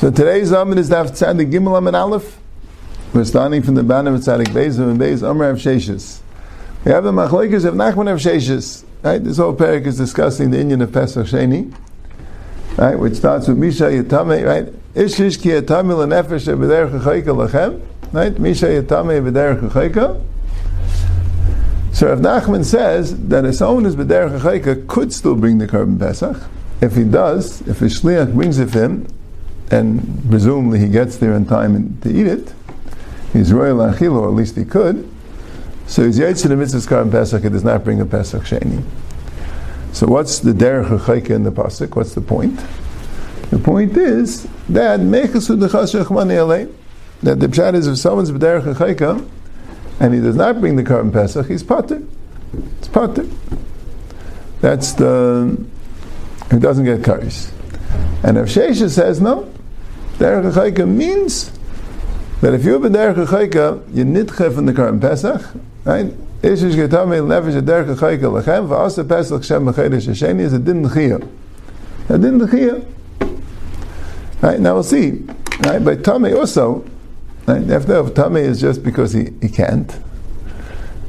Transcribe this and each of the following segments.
So today's Amid is Daf Tzadik Gimel Amid Aleph. We're starting from the bottom of Tzadik Beis and Beis Amr Av Sheshes. We have the Machlekes of Nachman Av Sheshes. Right? This whole parak is discussing the Indian of Pesach Sheni. Right? Which starts with Misha Yatame, right? Ishish ki Yatame l'nefesh b'derech chayka lachem. Right? Misha Yatame b'derech chayka. So if Nachman says that a someone is b'derech chayka could still bring the korban Pesach. If he does, if a shliach brings it him, and presumably he gets there in time to eat it, he's royal achil, or at least he could. So he's yaitz the mitzvah korban Pesach. It does not bring a Pesach sheni. So what's the derech chayka in the pasuk? What's the point? The point is that mechasu dechas that the pshat is if someone's b'derech chayka and he does not bring the korban Pesach, he's pater. It's pater. That's the he doesn't get karis. And if Shesha says no, derech chayka means that if you're b'derech chayka, you nitche from the korban Pesach, right? Ishish getame nefesh derech chayka lechem v'asa Pesach the shem b'chedesh hasheni is a din d'chiyah. A din d'chiyah. Right, now we'll see. Right, but Tame also, right, after Tame is just because he, he can't.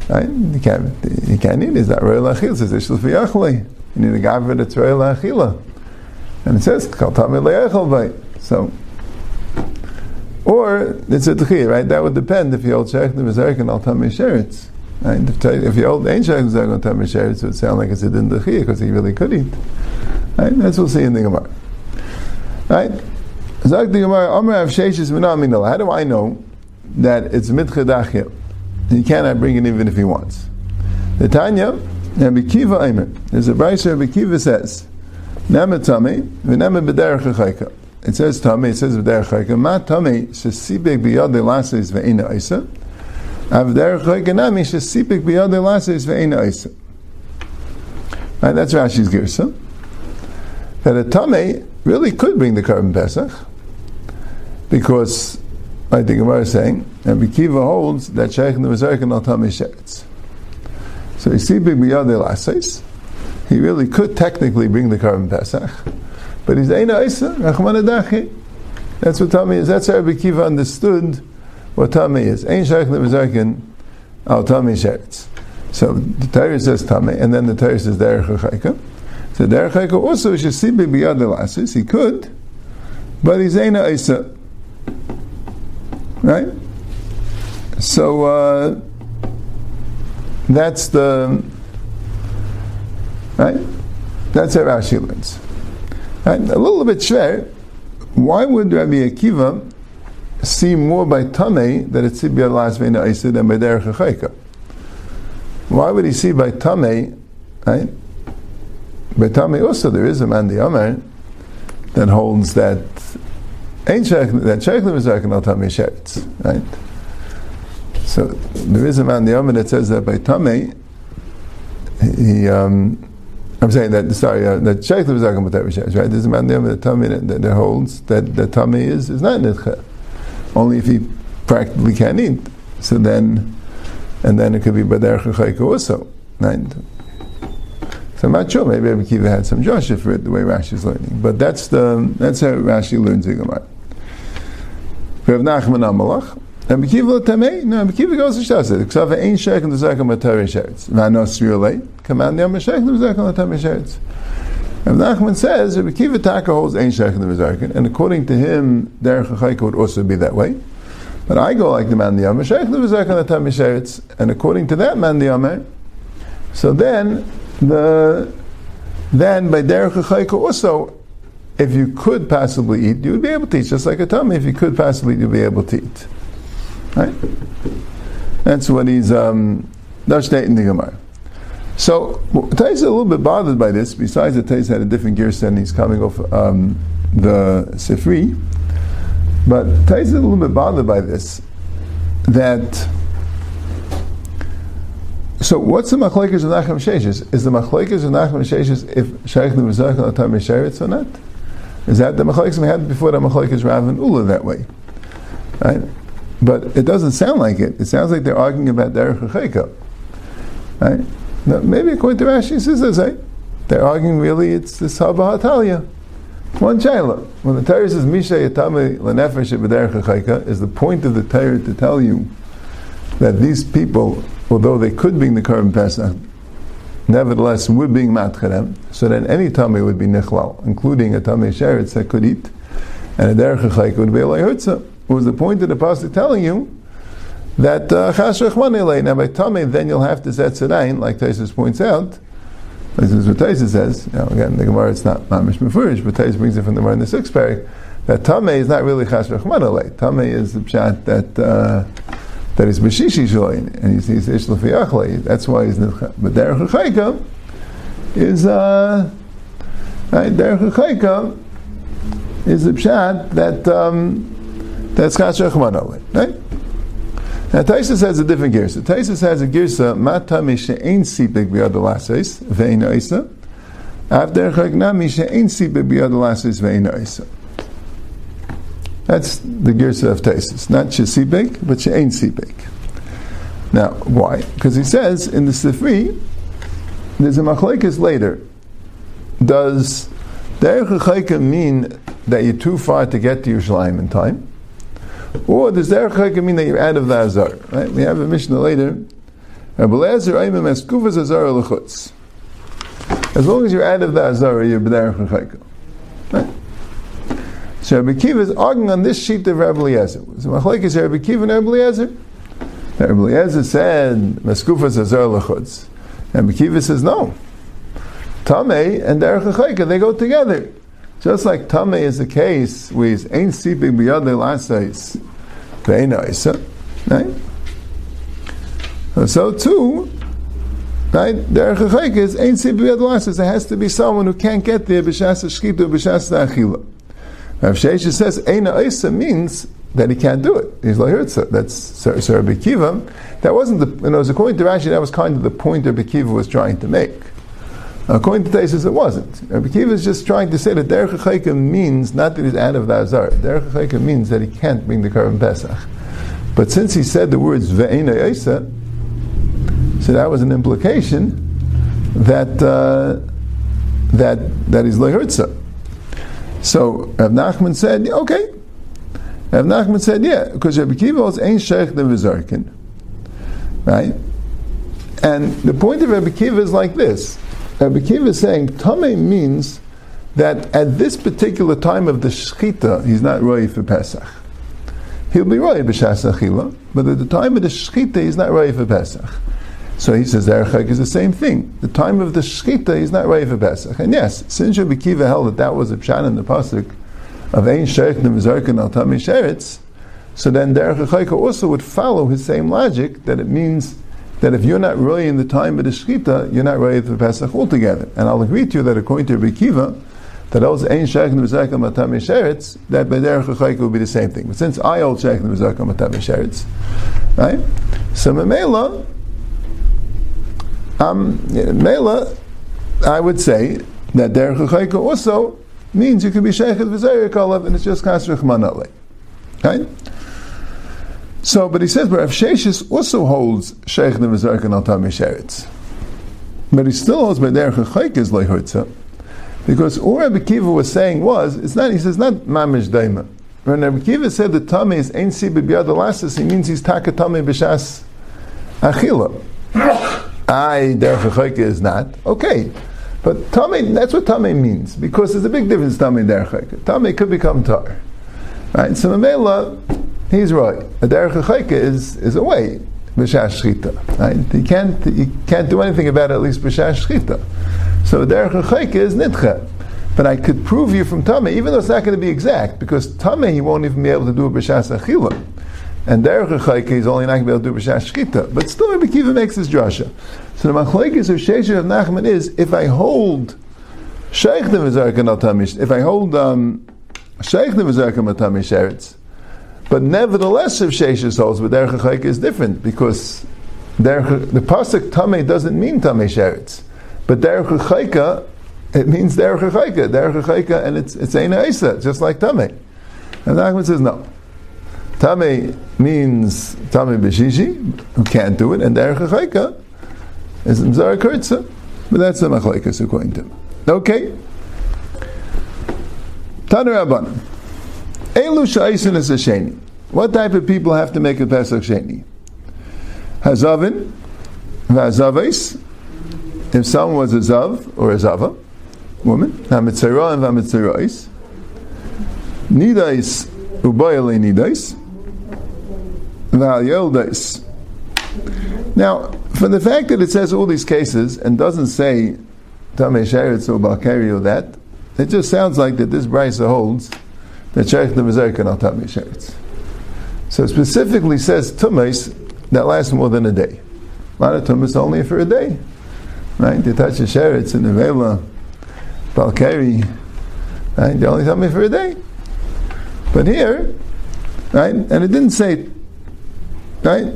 Right, he can't, he can't eat, he's not royal achil, says Ishel fiyachle. You need a gavra that's royal achila. And it says, Kal Tame le'echel. So, or it's a tchiyah, right? That would depend if you hold Shech the Mizarek and Al Tame Sheretz. Right? If, you hold Ein Shech the Mizarek Tame Sheretz, it would sound like it's a din tchiyah because he really could eat. Right? That's what we'll see in the Gemara. Right? Zag the Gemara, Amr Av Sheshis Minah How do I know that it's mitchadachya? He cannot bring it even if he wants. The Tanya, Rabbi Kiva Aimer. There's a Brisa Rabbi Kiva says, Nama Tame, V'nama B'derech. It says Tame, it says Chayka. Ma Tame, Shesibek B'yad Lases V'eina Isa. Av Derech Chayka Nami, Shesibek B'yad Lases V'eina Isa. Right, that's Rashi's Girsa. That a Tame really could bring the korban Pesach because I think Gemara is saying, and Bikiva holds that Sheikh the Mizarek and Altami Sheretz. So you see Big Biyad he really could technically bring the korban Pesach, but he's Eina Isa, Rachman Adachi. That's what Tami is. That's how Bikiva understood what Tami is. Ein Sheikh the Mizarek and Altami Sheretz. So the Torah says Tami, and then the Torah says Derech Chayka. So Derech Chayka also should see Big Biyad Elases, he could, but he's Eina Isa. Right? So uh, that's the right. That's how Rashi learns. A little bit shver. Why would Rabbi Akiva see more by Tame that it's Sibya Las Vena Isa than by Derech Chayka? Why would he see by Tame? Right? By Tame also there is a man the Amar that holds that Ain't that Sheikh Lemizar can tell me sheretz, right? So there is a man the Omer that says that by Tame, he, um, I'm saying that sorry uh, that Sheikh Lemizar can tell that sheretz, right? There's a man the Omer that Tame that, that, holds that the Tame is is not nitcha, only if he practically can't eat. So then, and then it could be Bader Chayka also, right? So I'm not sure. Maybe Rabbi Kiva had some Joshua for it, the way Rashi is learning. But that's the that's how Rashi learns the Gemara. Rav Nachman Amalach. And Kiva Tamei, no, Kiva goes to Shased. Ksava ein shek and the second matari sheretz. Vanos Yulei, command the and the second matari sheretz. Rav Nachman says Rabbi Kiva Taka holds shek and the Mizarkin, and according to him, Derech HaChayka would also be that way. But I go like the man the Sheikh the Mizarkin the Tamei sheretz, and according to that man the Yamar, so then the then by derech chayka also, if you could possibly eat, you would be able to eat just like a tummy. If you could possibly, you'd be able to eat. Right? That's what he's um, stating the Gemara. So Tais is a little bit bothered by this. Besides that, Tais had a different gear set, and he's coming off um, the Sifri. But Tais is a little bit bothered by this. That so what's the machlekes of Nachman Sheshes? Is the machlekes of Nachman Sheshes if Shaykh the Mizrach al Tam Sheretz or not? Is that the machlekes we had before the machlekes Rav and Ula that way? Right? But it doesn't sound like it. It sounds like they're arguing about Derech Chayka. Right? Maybe according to Rashi, says that they're arguing really it's this Haba Hatalia. One chayla. When the Torah says Misha Yatame Lenefesh Chayka, is the point of the Torah to tell you that these people, although they could bring the Korban Pesach, nevertheless would being matcharem, so that any tummy would be nichlal, including a tummy sheretz that could eat, and a derech would be a Was the point of the pasuk telling you that uh, chash uh, Now by tummy, then you'll have to zetzerain, like Taisus points out. This is what Taisus says. Know, again, the Gemara it's not mamish mefurish, but Taisus brings it from the Gemara in the sixth parak. That tummy is not really chash rechman Tummy is the pshat that. Uh, that is Beshishi Shloin, and he sees Ish Lefiachle, that's why he's Nidcha. But Derech Chayka is, uh, right, Derech Chayka is a pshat that, um, that's Chash Rechman right? Now Taisus has a different girsa. Taisus has a girsa, uh, Mata Mishe'ein Sipik B'yad Lases, Ve'in Oisa, Avder Chagna Mishe'ein Sipik B'yad Lases, Ve'in Oisa. That's the Girsa of Taisus. Not Shesibek, but She'ain Sibek. Now, why? Because he says in the Sifri, there's a machlekes later. Does Derech mean that you're too far to get to Yerushalayim in time? Or does Derech mean that you're out of the Azar? Right? We have a Mishnah later. As long as you're out of the Azar, you're Derech Right? So Rabbi Kiva is arguing on this sheet of Rabbi Eliezer. So Machlek is Rabbi Kiva and Rabbi Eliezer. Rabbi Eliezer said, Meskufas Azar Lechutz. Rabbi Kiva says, no. Tameh and Derech HaChaika, they go together. Just like Tameh is the case with Ein Sipik B'yad Le'lasais Ve'ena Isa, right? So too, right? Derech HaChaika is Ein Sipik B'yad Le'lasais. There has to be someone who can't get there B'shas HaShkita, B'shas HaAchila. Rav Shesha says Eina Isa means that he can't do it. He's like That's Sir Rabbi Kiva. That wasn't the. You know, was according to Rashi, that was kind of the point Rabbi Kiva was trying to make. According to Taisus, it wasn't. Rabbi Kiva is just trying to say that Derech Chayka means not that he's out of the Azar. Derech Chayka means that he can't bring the Korban Pesach. But since he said the words Ve'ena Isa, so that was an implication that uh, that that he's Lehurtza. So Rav Nachman said, okay. Rav Nachman said, yeah, because Rabbi Kiva was ain't sheikh the vizarkin. Right? And the point of Rabbi Kiva is like this. Rabbi Kiva is saying, Tame means that at this particular time of the Shechita, he's not ready for Pesach. He'll be ready b'shas achila, but at the time of the Shechita, he's not ready for Pesach. So he says Erechek is the same thing. The time of the Shechita, he's not ready for Pesach. And yes, since Rabbi Kiva held that that was a pshat in the pasuk of Ein Sheikh Nemizarkin al Tami Sheretz, so then the Erechek also would follow his same logic that it means that if you're not really in the time of the Shkita, you're not ready for Pesach altogether. And I'll agree to you that according to Rabbi Kiva, that also Ein Sheikh Nemizarkin al Tami Sheretz, that by the Erechek will be the same thing. But since I hold Sheikh Nemizarkin al Tami Sheretz, right? So Memela, um, I would say that Derech Chayka also means you can be V'Zayir Kalav, and it's just Kasrich Manale. Right? So, but he says, but Rav Sheshis also holds Sheikh V'Zayir and Altam Sheretz. But he still holds by Derech Chayka is Lehutza, because all Rabbi Kiva was saying was, it's not, he says, not Mamish Daima. When Rabbi Kiva said the tummy is Ein Si B'Biyad Alasis, he means he's Takatami B'Shas Achila. I derech is not okay. But tame, that's what tame means because there's a big difference. Tame derech Tame could become tar, right? So Mamela, he's right. A derech is is a way b'shash shchita, right? You can't you can't do anything about it at least b'shash shchita. So a derech is nitcha. But I could prove you from Tame, even though it's not going to be exact, because Tame he won't even be able to do a b'shas achila. And Derech Chayke is only not going to be able to do B'Shash Shkita. But still, Rabbi Kiva makes this drasha. So the machlekes of Sheshet of Nachman is, if I hold Sheikh the Tamish, if I hold um, Sheikh the Vizarkan al Eretz, but nevertheless, if Sheshet holds, but Derech Chayke is different, because Derech, the Pasuk Tameh doesn't mean Tameh Sheretz. But Derech it means Derech Chayke, Derech and it's, it's Isa, just like Tameh. And the Nachman says, no. Tame means Tame Beshishi, who can't do it, and Derech HaChaika is Mzara Kurtza. But that's the Machlaikas according to him. Okay. Tanu Rabbanim. Elu Sha'isin is a Sheni. What type of people have to make a Pesach Sheni? Hazavin, Vazavis, if someone was a Zav or a Zava, woman, Hamitzera and Vamitzerais, Nidais, Ubayale Nidais, Valyeldes. Now, for the fact that it says all these cases and doesn't say Tamei Sheretz or Balkari or that, it just sounds like that this brisa holds that Sheretz the Mizar cannot Tamei Sheretz. So it specifically says Tumes that lasts more than a day. A lot of Tumes only for a day. Right? To touch a Sheretz in the Vela, Balkari, right? They only Tamei for a day. But here, right? And it didn't say Right?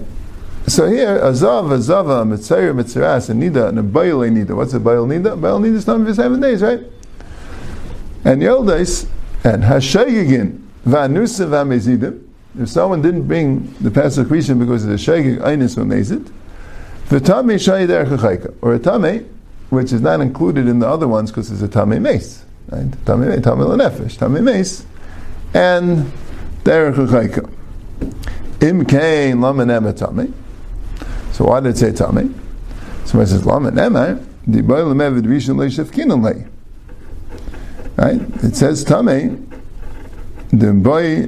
So here, Azav, Azava, Mitzayir, Mitziras, and Nida, and a Baal Nida. What's a Baal Nida? Baal Nida is number for seven days, right? And Yeldes, and Hashegigin, Vanusa, Vamezidim. If someone didn't bring the Pesach Rishon because of the Shegig, Einis, Vamezid, V'tamei Shai Derech or a Tamei, which is not included in the other ones because it's a Tamei Mace. Right? Tamei Tamei Lenefesh, Tamei Mace, and Derech Im kain lamen tame. So why did it say tame? So it says lamen ema, the boy lemevid rishon leishef lay. Right? It says tame, the boy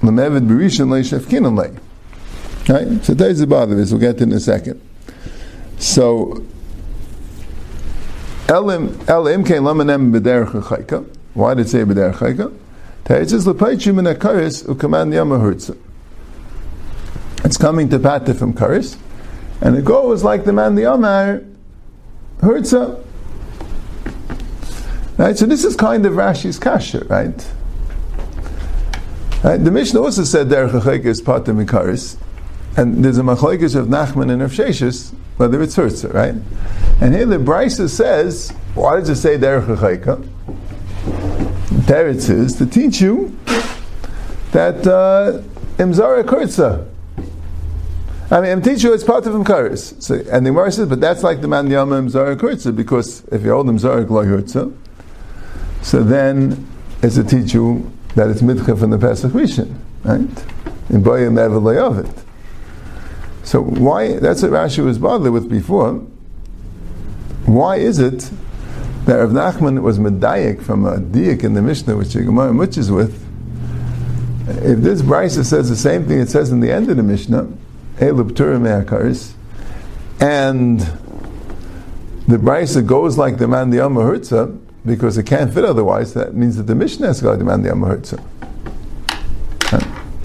lemevid rishon leishef lay. Right? So there's the bother this. We'll get to in a second. So elim elim ema b'derech chayka. Why did it say b'derech chayka? Te'etzis lepaychim in a karis u'kaman yama hurtzah. It's coming to Pata from Karis. And it goes like the man the Omar Hurtza. Right? So this is kind of Rashi's kasha, right? right? The Mishnah also said Derech HaChayk is Pata Mikaris. And there's a machlekes of Nachman and of Sheshis, whether it's Hurtza, right? And here the Brisa says, why does it say Derech HaChayk? There it says, to teach you that uh, Imzara Kurtza, I mean, I'm teaching you it's part of Mkaris. So, and the Gemara says, but that's like the man Yama Mzara Kurtza, because if you hold him Mzara Gloy Hurtza, so then it's a teach you that it's Mitcha from the Pesach Rishon, right? In Boyim of it. So why, that's what Rashi was bothered with before. Why is it that Rav Nachman was medayik from a diak in the Mishnah, which Gemara is with, if this Brisa says the same thing it says in the end of the Mishnah, and the Brisa goes like the man the Amma Hurtza, because it can't fit otherwise, that means that the Mishnah has got the man the Amma Hurtza.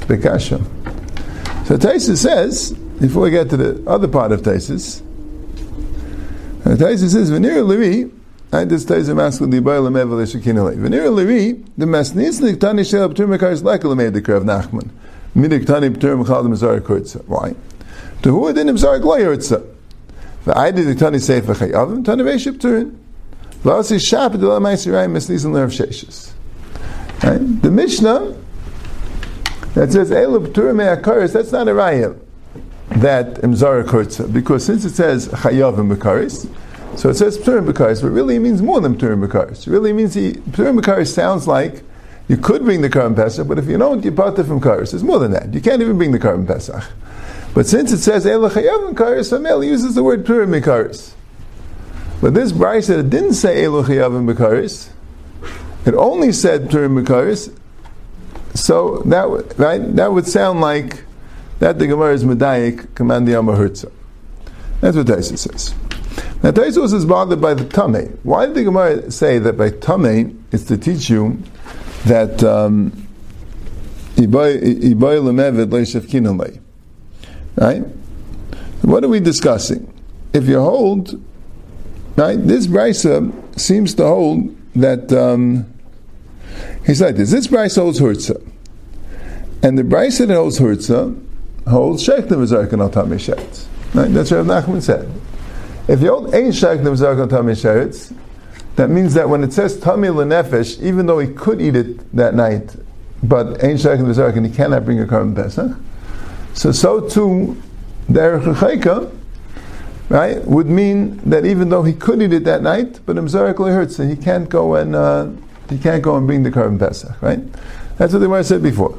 Bekasha. So Taisus says, before we get to the other part of Taisus, uh, Taisus says, Venir Levi, I just Taisus the Baal Mevel Shekinale. Venir Levi, the Masnis Niktani Shel Ptur Mekar is like the Krav Nachman. Minik Tani Ptur Mechal Mizar Kurtza. Why? To who didn't Mizar Gloy Kurtza? V'aydi the Tani Sefer Chayavim, Tani Veship Turin. Sheshes. The Mishnah that says Elu Ptur Me'akaris, that's not a raya that Mzara Kurtza, because since it says Chayavim Bekaris, so it says Pturim Bekaris, but really it means more than Pturim Bekaris. It really means he, Pturim Bekaris sounds like you could bring the Karban Pesach, but if you don't, you part from Karis. It's more than that. You can't even bring the Karban Pesach. But since it says El Chayavim Karis, Hamel uses the word Purim Mikaris. But this Brisa didn't say El Chayavim Mikaris. It only said Purim Mikaris. So that would, right, that would sound like that the Gemara is Medayik, command the Hertza. That's what Taisa says. Now Taisa is bothered by the Tame. Why did the Gemara say that by Tame it's to teach you that um, right? What are we discussing? If you hold, right, this brisa seems to hold that um, he's like this. This brisa holds hurtza, and the brisa that holds hurtza holds shektim v'zarkan al tamishetz. Right? That's what Nachman said. If you hold ein shektim v'zarkan al tamishetz, that means that when it says Tami Lenefesh, even though he could eat it that night, but Ein Shach and he cannot bring a Karban Pesach, so so too, the Erech right, would mean that even though he could eat it that night, but Mzarik hurts, so he can't go and uh, he can't go and bring the korban Pesach, right? That's what the Gemara said before.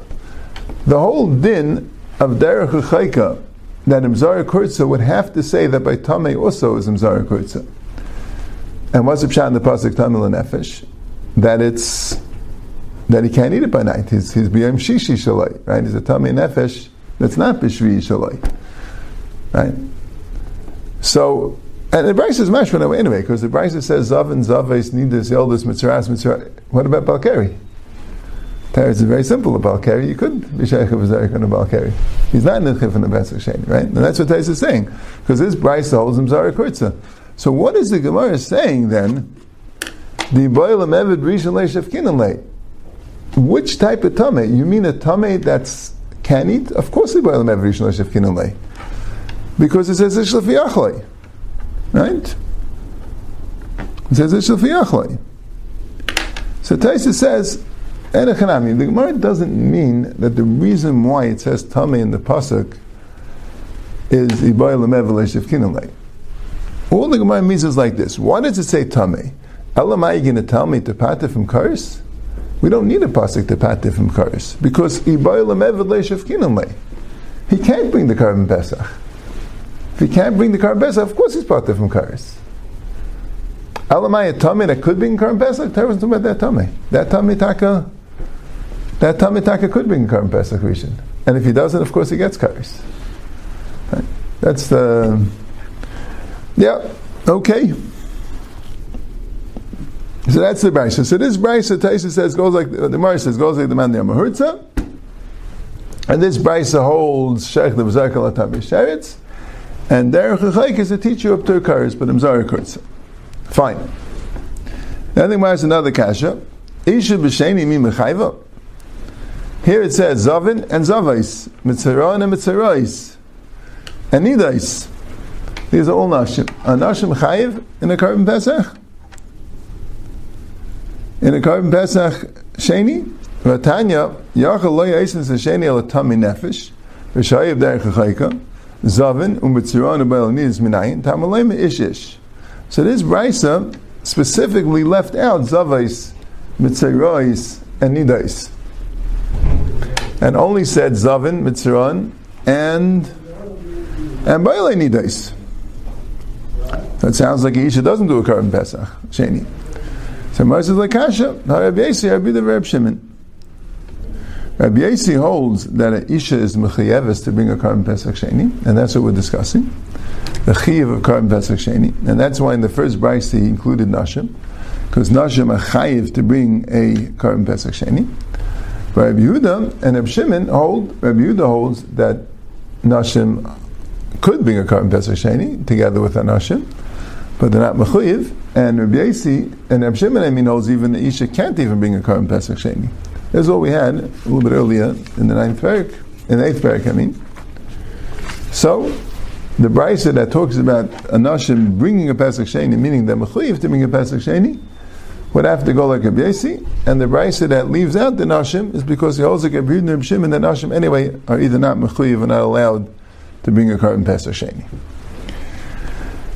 The whole din of Derech Chayka that Imzara Kurtza would have to say that by Tameh also is Imzara Kurtza. And what's the pshat in the pasuk Tamil Nefesh? That it's that he can't eat it by night. He's he's b'yom shishi shalai, right? He's a Tameh Nefesh that's not b'shvi shalai, right? So. And the Bryce is mashman anyway, because the Bryce says Zav and Zaves need this eldest mitzvahs mitzvah. What about Balkari? Teretz is very simple about Balkari. You couldn't be Sheikh of Zarek on a Balkari. He's not in the the Besach Sheni, right? And that's what Teretz is saying. Because this Bryce holds him Zarek Kurtza. So what is the Gemara saying then? The Boilam Evid Rishon Leishef Which type of Tame? You mean a Tame that's can eat? Of course the Boilam Evid Rishon Leishef Kinalei. Because it says Ishlef Yachlei. Right? It says Ishlef Yachlei. So Taisa says, Enechanami. The Gemara doesn't mean that the reason why it says Tame in the pasuk is Ibayel Mevelesh Kinalei. All the Gemara means is like this. Why does it say Tame? Elam, are you going to tell me to pata from Karis? We don't need a pasuk to pata from Karis because Mevelesh Kinalei. He can't bring the korban Pesach. If he can't bring the korban Pesach, of course he's pata from Karis. Elamai a tummy that could bring korban Pesach. Tell us about that tummy. That tummy taka that Tamitaka could bring Karm Pesach Rishon. And if he doesn't, of course he gets Karis. Right? That's the. Yeah, okay. So that's the Brisa. So this Brisa, Taisa says, goes like, uh, the Gemara says, goes like the man the Amahurza. And this Brisa holds Sheikh the V'zakal Atam Sheretz. And Derech Chayk is a teacher of Turkaris, but Mzara Kurtza. Fine. Then the Gemara has another kasha. Isha b'sheni mi mechayva. Here it says Zavin and Zavais, Mitzaron and Mitzarais, and Nidais. These are all Nashim. A Nashim Chayiv in a korban Pesach? In a korban Pesach Sheni? Vatanya, Yachal lo yaisen Sheni al Tami Nefesh, Rishayiv Derech Chayka, Zavin, Umitziron Bailaniz Minayin, Tamalema Ishish. So this Brisa specifically left out Zavais, Mitzarais, and Nidais and only said Zavin, Mitzran, and and Baile Nidais. That sounds like Isha doesn't do a korban Pesach, Sheni. So Moses like Kasha, Rabbi Yasi, Rabbi the Reb Shimon. Rabbi Yasi holds that an Isha is Mechayevis to bring a korban Pesach Sheni, and that's what we're discussing. The Chiv of korban Pesach Sheni, and that's why in the first Bryce he included Nashim, because Nashim are Chayiv to bring a korban Pesach Sheni. Rabbi Yehuda and Rabbi Shimon hold, Rabbi Yehuda holds that Nashim could bring a korban Pesach Sheni together with a Nashim, but they're not Mechuyiv. And Rabbi Yasi and Rabbi Shimon, I mean, holds even the Isha can't even bring a korban Pesach Sheni. That's what we had a little bit earlier in the ninth parak, in the eighth parak, I mean. So, the Brisa that talks about a Nashim bringing a Pesach Sheni, meaning they're to bring a Pesach Sheni, would have to go like a Yasi, and the Brisa that leaves out the Nashim is because he holds like a Yudin and the Nashim anyway are either not Mechuyiv or not allowed to bring a korban Pesach Sheni.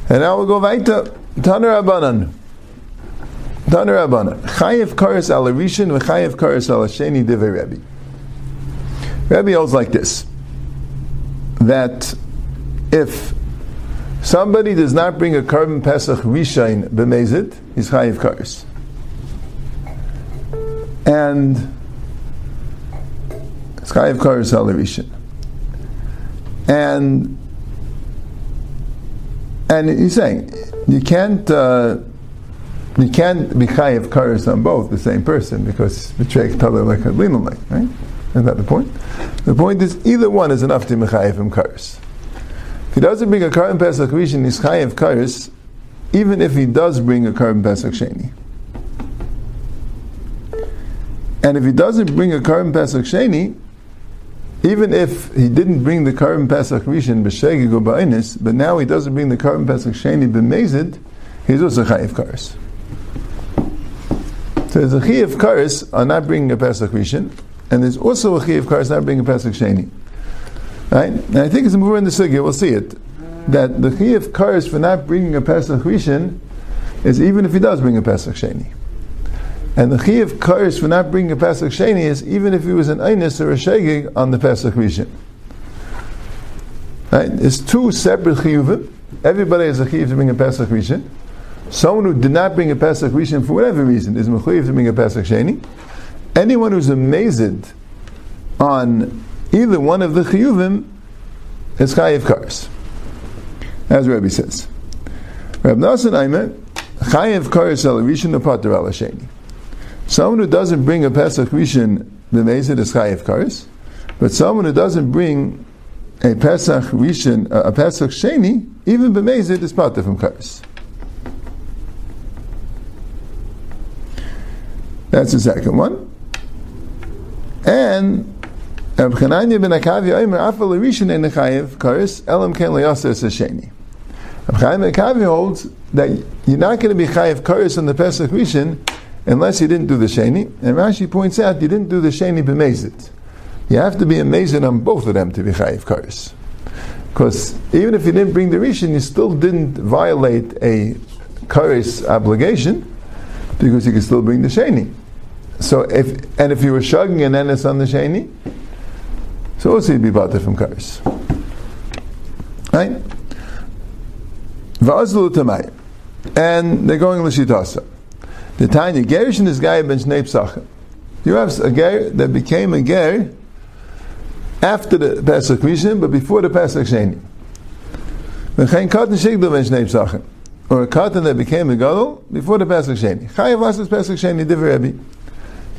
And now we'll go weiter. Taner Abanan. Taner Abanan. Chayev Karis al Rishon v'Chayev Karis al Sheni Divrei Rebbe. Rebbe holds like this: that if somebody does not bring a korban Pesach Rishon b'mezit, he's Chayev Karis and Chayiv Karis Rishon. And and he's saying you can't uh, you can't be chayiv karis on both the same person because betrayek taler like a like right? Isn't that the point? The point is either one is enough to mechayiv him karis. If he doesn't bring a korban pesach rishon, he's chayiv karis, even if he does bring a korban pesach sheni. And if he doesn't bring a korban Pesach Sheni, even if he didn't bring the korban Pesach Rishon b'shegig or but now he doesn't bring the korban Pesach Sheni b'mezid, he's also chayiv karis. So there's a chayiv karis on not bringing a Pesach Rishon, and there's also a chayiv karis not bringing a Pesach Sheni. Right? And I think it's more in the sugya, we'll see it, that the chayiv karis for not bringing a Pesach Rishon is even if he does bring a Pesach Sheni. And the Chiv Kars for not bringing a Pesach Sheni is even if he was an Einis or a Shegig on the Pesach Rishon. Right? It's two separate Chiyuvim. Everybody has a Chiv to bring a Pesach Rishon. Someone who did not bring a Pesach Rishon for whatever reason is Mechuyev to bring a Pesach Sheni. Anyone who's amazed on either one of the Chiyuvim is Chayiv Kars. As Rabbi says. Rab Nasan Aimer, Chayiv Kars al Rishon Apater al Sheni. Someone who doesn't bring a Pesach Rishon b'mezid is Chayiv Kars, but someone who doesn't bring a Pesach Rishon, a Pesach Sheni, even b'mezid is Pater from Kars. That's the second one. And Rab Chananya ben Akavi Omer Afal Rishon in Chayiv Kars Elam Ken Leyaser Sheni. Rab Chaim ben Akavi holds that you're not going to be Chayiv Kars on the Pesach Rishon unless you didn't do the Sheni. And Rashi points out you didn't do the Sheni b'mezit. You have to be amazing on both of them to be Chayiv Kars. Because even if you didn't bring the Rishon, you still didn't violate a Kars obligation because you could still bring the Sheni. So if and if you were shugging an Ennis on the Sheni, so also you'd be bought from Kars. Right? And they're going l'shitasa. The tiny Gerishin is guy ben Shnei Psachim. You have a ger that became a ger after the Pesach Rishon, but before the Pesach Sheni. V'chein katan shigdal ben Shnei Psachim. Or a katan that became a gadol before the Pesach Sheni. Chayav asas Pesach Sheni div Rebbe.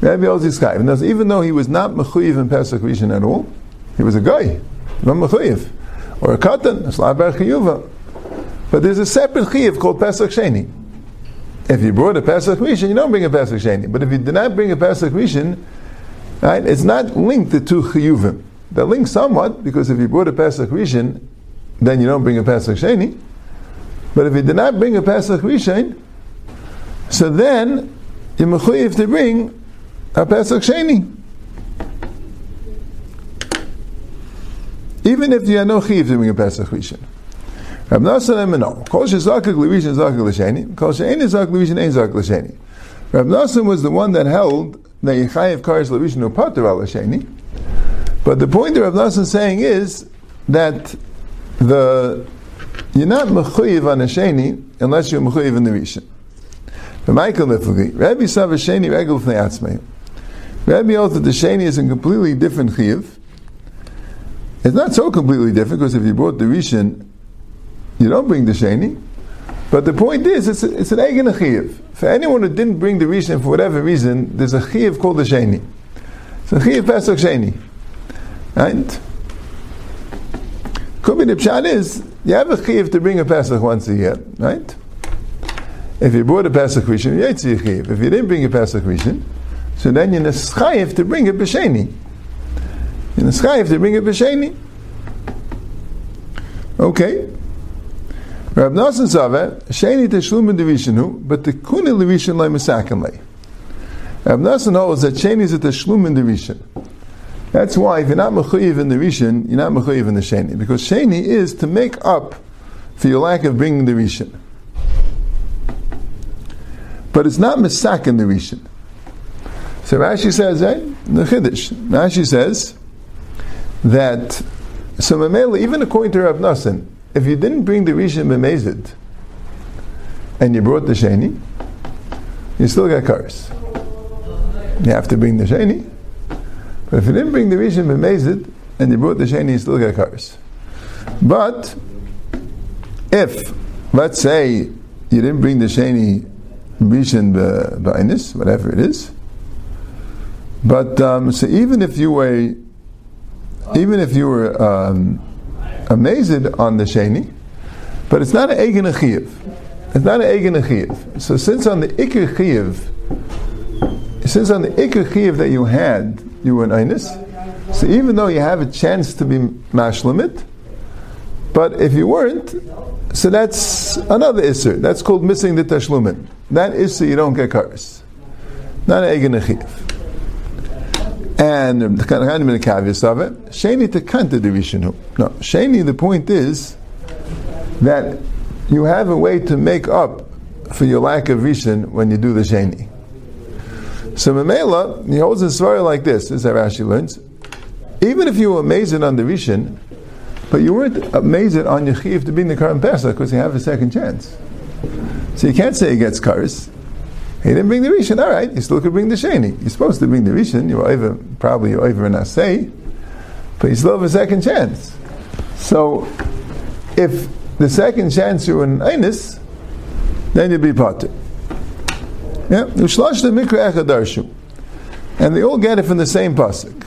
Rabbi Ozi Chayiv. Even though he was not mechuyev in Pesach Rishon at all, he was a guy, not mechuyev, or a katan, bar chiyuva. But there's a separate chiyav called Pesach Sheni. If you brought a Pesach Rishon, you don't bring a Pesach Sheni. But if you did not bring a Pesach Rishon, right, it's not linked to two chiyuvim. They're linked somewhat because if you brought a Pesach Rishon, then you don't bring a Pesach Sheni. But if you did not bring a Pesach Rishon, so then you're mechuyev to bring a Pesach Sheni. Even if you are no chiv to bring a Pesach Rishon. Rab Nasan no. Kol shezakik l'rishon zakik l'sheni. Kol she'en zakik l'rishon ein zakik l'sheni. Rab Nasan was the one that held that Yechayev Kares l'rishon upater al l'sheni. But the point that Rab Nasan is saying is that the you're not mechuyev on a sheni unless you're mechuyev in the rishon. Michael Lifli, Rabbi Sav Sheni Regel Fnei Atzmei. Rabbi the Sheni is a completely different chiyuv. It's not so completely different because if you brought the Rishon, you don't bring the Sheni. But the point is, it's, a, it's an egg and a chiyuv. For anyone who didn't bring the Rishon for whatever reason, there's a chiyuv called the Sheni. It's a chiyuv Pesach Sheni. Right? Could be the pshat is, you have a chiyuv to bring a Pesach once a year, right? If you brought a Pesach Rishon, you a Chiyuv. If you didn't bring a Pesach Rishon, so then you're Neschayev to bring it B'Sheni. You're Neschayev to bring it B'Sheni. Okay. Rab Nasan Zave, Sheni Teshlum in Divishinu, but the Kuni Levishin Lai Masakan Lai. Rab Nasan holds that Sheni is a Teshlum in Divishin. That's why if you're not Mechuyev in the Rishon, you're not Mechuyev in the Sheni. Because Sheni is to make up for your lack of bringing the Rishon. But it's not Mesak in the Rishon. So Rashi says, eh, the Chiddush, Rashi says that, so Mamela, even according to Rav Nassan, if you didn't bring the Rishon B'mezid, and you brought the Sheni, you still got cars. You have to bring the Sheni. But if you didn't bring the Rishon B'mezid, and you brought the Sheni, you still got cars. But, if, let's say, you didn't bring the Sheni Rishon B'ainis, whatever it is, but um, so even if you were, even if you were um, amazed on the sheni, but it's not an chiyuv. It's not an chiyuv. So since on the ikr chiyuv, since on the ikr chiyuv that you had, you were an einus. So even though you have a chance to be mashlimit, but if you weren't, so that's another isser. That's called missing the tashlumin. That isser you don't get karis. Not an chiyuv. And um, the kind of caveat of it, Sheni to kanta the Rishonu. No, Sheni, the point is that you have a way to make up for your lack of Rishon when you do the Sheni. So Mamela, he holds a svara like this, as Rashi learns. Even if you were amazed on the Rishon, but you weren't amazed on Yechiv to be in the current Pesach because you have a second chance. So you can't say he gets Karis. He didn't bring the Rishon, all right, you still could bring the Sheni. You're supposed to bring the Rishon, you're over, probably you're over an Asay, but you still have a second chance. So if the second chance you're in Einis, then you'll be potter. Yeah, and they all get it from the same pasuk.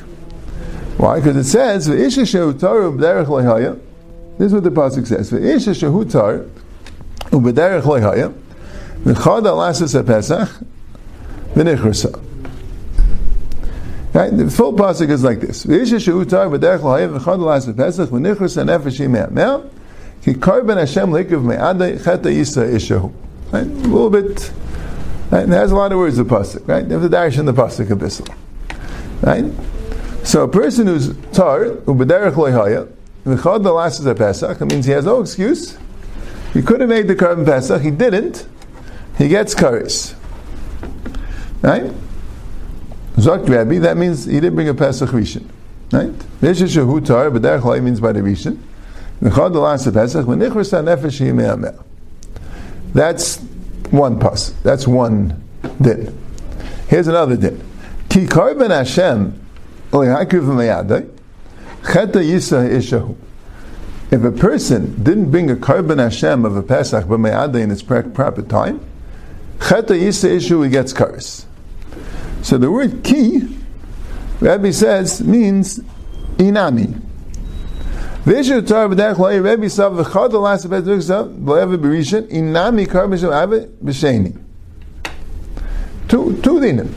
Why? Because it says This is what the pasuk says. V'isha shehutar ubederech loyhaya v'chad alasas pesach v'nichrasa. Right? The full pasuk is like this. V'isha shehutar ubederech loyhaya v'chad alasas pesach v'nichrasa nefesh yimeh. Now, ki karben Hashem likav me'adai cheta yisa ishahu. Right? A little bit. Right? And has a lot of words of pasuk. Right? Have the dash in the pasuk a bit. Right? So a person who's tar, ubederech loyhaya, v'chad the last a Pesach, it means he has no excuse. He could have made the korban Pesach, he didn't. He gets karis. Right? Zok Rabbi, that means he didn't bring a Pesach Rishon. Right? Visha shehu tar, b'derech loy means by the Rishon. Last is Pesach, v'nichras nefesh yimei That's one pas. That's one din. Here's another din. Ki korban Hashem if a person didn't bring a korban Hashem of a Pesach but b'me'ada in its proper time, cheta yisa issue he gets kares. So the word ki, Rabbi says, means inami. Vishu tar b'derech lo'i Rabbi sav v'chad l'las b'et v'ksav b'lev b'rishan inami korban Hashem ave b'sheni. Two, two dinim.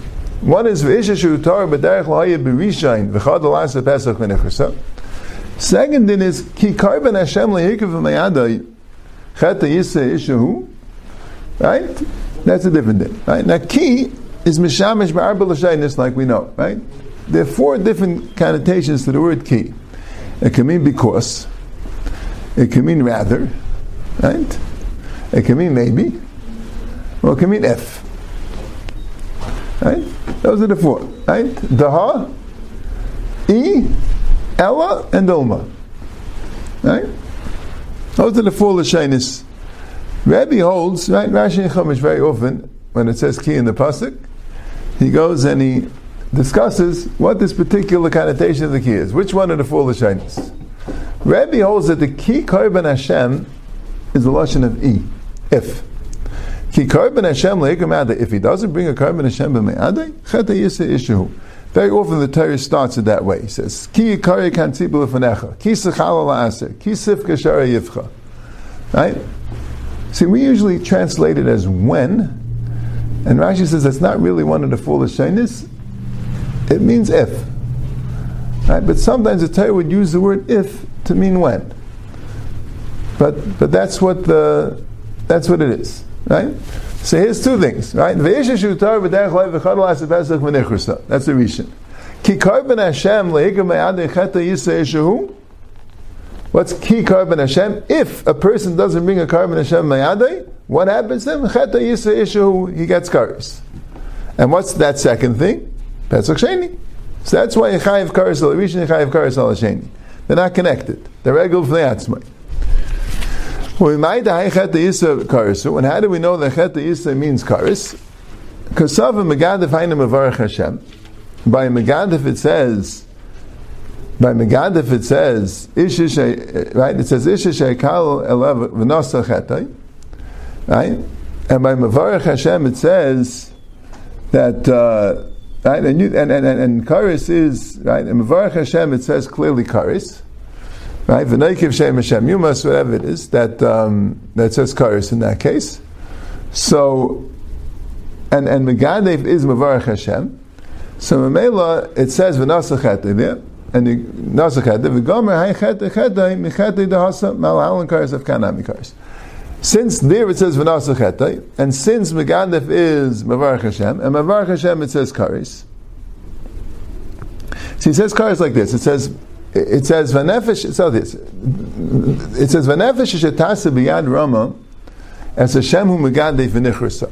One is v'isha shutar b'derech l'hayah b'rishayin v'chad l'asa pesach v'nechasa. Second din is ki karben Hashem lehikav v'mayadai cheta yisa ishahu. Right? That's a different din. Right? Now ki is mishamish ba'arba l'shaynis like we know. Right? There are four different connotations to the word ki. It can mean because. It can mean rather. Right? It can mean maybe. Or it can mean if. Right? Those are the four. Right? Daha, E, Ella, and Ilma. Right? Those are the four Lashanis. Rabbi holds, right? Rashi and Chumash very often, when it says ki in the pasuk, he goes and he discusses what this particular connotation of the key is. Which one of the four Lashanis? Rabbi holds that the key korban Hashem is the lashon of e, if. Ki korban Hashem If he doesn't bring a korban Hashem b'me'adai, cheta yisa ishu. Very often the Torah starts it that way. He says, Ki yikari kan lefanecha, ki sechal la'aser, ki sifka yivcha. Right? See, we usually translate it as when, and Rashi says that's not really one of the foolish shyness. It means if. Right? But sometimes the Torah would use the word if to mean when. But but that's what the that's what it is. Right? So here's two things, right? That's the reason. Ki karben Hashem le'ikam me'adei cheta yisa yishahu. What's key karben Hashem? If a person doesn't bring a karben Hashem me'adei, what happens to him? Cheta yisa yishahu, he gets karis. And what's that second thing? Pesach Sheni. So that's why Yechayiv karis al Rishon, Yechayiv karis al Sheni. They're not connected. They're regular for and how do we know that Chet Isa means Karis? Kasav Megadif Hainu Mevarach Hashem. By Megadif it says, by Megadif it says, Ishish, right? It says Ishish Ekal Elev V'Nosa Chetai, right? And by Mevarach Hashem it says that, uh, right? And, you, and, and, and, and Karis is, right? And Mevarach Hashem it says clearly Karis right? V'neikiv Shem Hashem Yumas, whatever it is, that, um, that says Karis in that case. So, and, and Megadev is Mavarach Hashem. So Mamela, it says V'nasachet there, and the Nasachet, V'gomer Hay Chet Chetay, Mechetay Dehasa, Mal Karis of Kanami Karis. Since there it says V'nasachet, and since Megadev is Mavarach Hashem, and Mavarach Hashem it says Karis, so he says Karis like this, it says, it says vanefesh. So this it says vanefesh shetasa biyad rama as Hashem hu megadef v'nichrasa.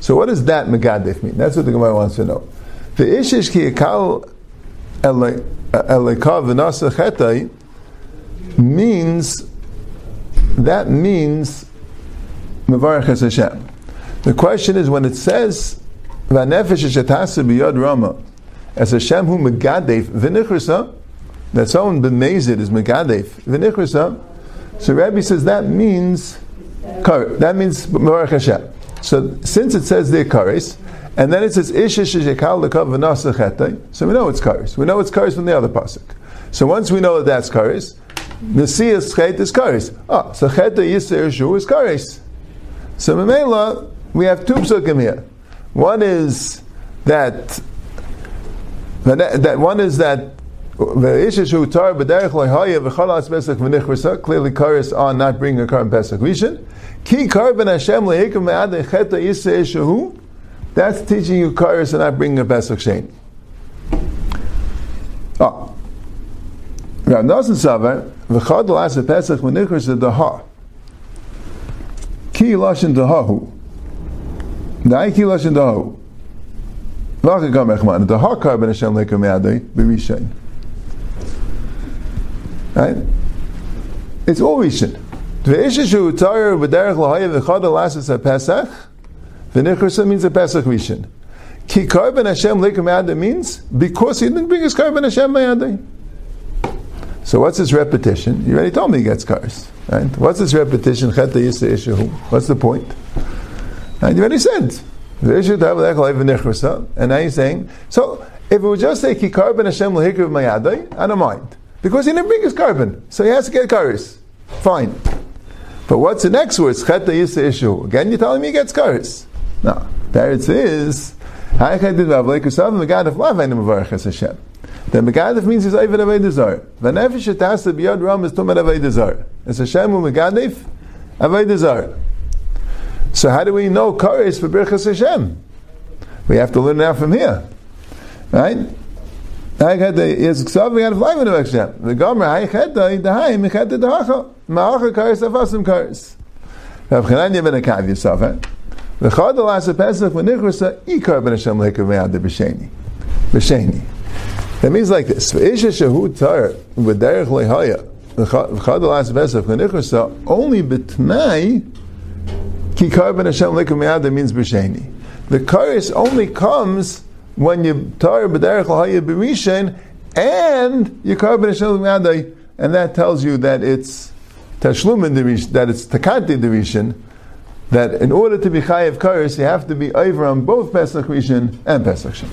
So what does that megadef mean? That's what the Gemara wants to know. The ishish ki chetai means that means mevarach Hashem. The question is when it says v'nefesh shetasa biyad rama as Hashem hu megadef v'nichrisa that someone b'mezid is megadef v'nichrisa so Rabbi says that means that means mevarach Hashem. So since it says there kares, and then it says ish ish shekal lekav v'nasa so we know it's kares. We know it's kares from the other pasuk. So once we know that that's kares, the siyas chet is kares. Ah, so cheta yisir shu is kares. So Mamela, we have two psukim here. One is that that one is that clearly kares on not bringing a korban pesach rishon. Ki korban Hashem lehikum me'ad cheta yisei shehu. That's teaching you kares and not bringing a pesach shein. Oh. Rav Nosson Savar v'chad l'as pesach menichris the ha. Ki lashon dahahu. Dai ki lashon dahahu. V'achar gam echman. The ha korban Hashem lehikum me'ad b'rishain. Right? It's all rishon. Ve'ishishu utar b'derech l'haya v'chad l'asas ha-pesach v'nichursa means a pesach rishon. Ki karban Hashem leikum yada means because he didn't bring his karban Hashem mayadai. So what's his repetition? You already told me he gets kares. Right? What's his repetition? Cheta yisa ishu. What's the point? And you already said. And now you're saying, so if it would just say ki karban Hashem lehikriv mayadai, I don't mind. Because he didn't bring his korban. So he has to get karis. Fine. But what's the next word? Cheta yisa issue. Again, you're telling me he gets karis. No. There it is. The Megadif means he's Ayvid Aved Zar. V'nefesh etasa biyad ram is Tumet Aved Zar. It's Hashem who Megadif Aved Zar. So how do we know Karis for Birchas Hashem? We have to learn now from here. Right? The gomer I had the the hay me had the hacha. Ma'acha karis afasim karis. Rav Chananya ben Akav Yisaf. Pesach ben Hashem. That means like this. V'isha shahu tar v'derech lehaya. The chad las pesach when nichrasa only b'tnai ki kar ben Hashem leikav me'ad means b'sheni. The karis only comes when you tar b'derech l'haya b'rishen and you carbon adai, and that tells you that it's tashlum in the that it's takanti the rishon, that in order to be chayiv karis, you have to be over on both Pesach Rishon and Pesach Shem.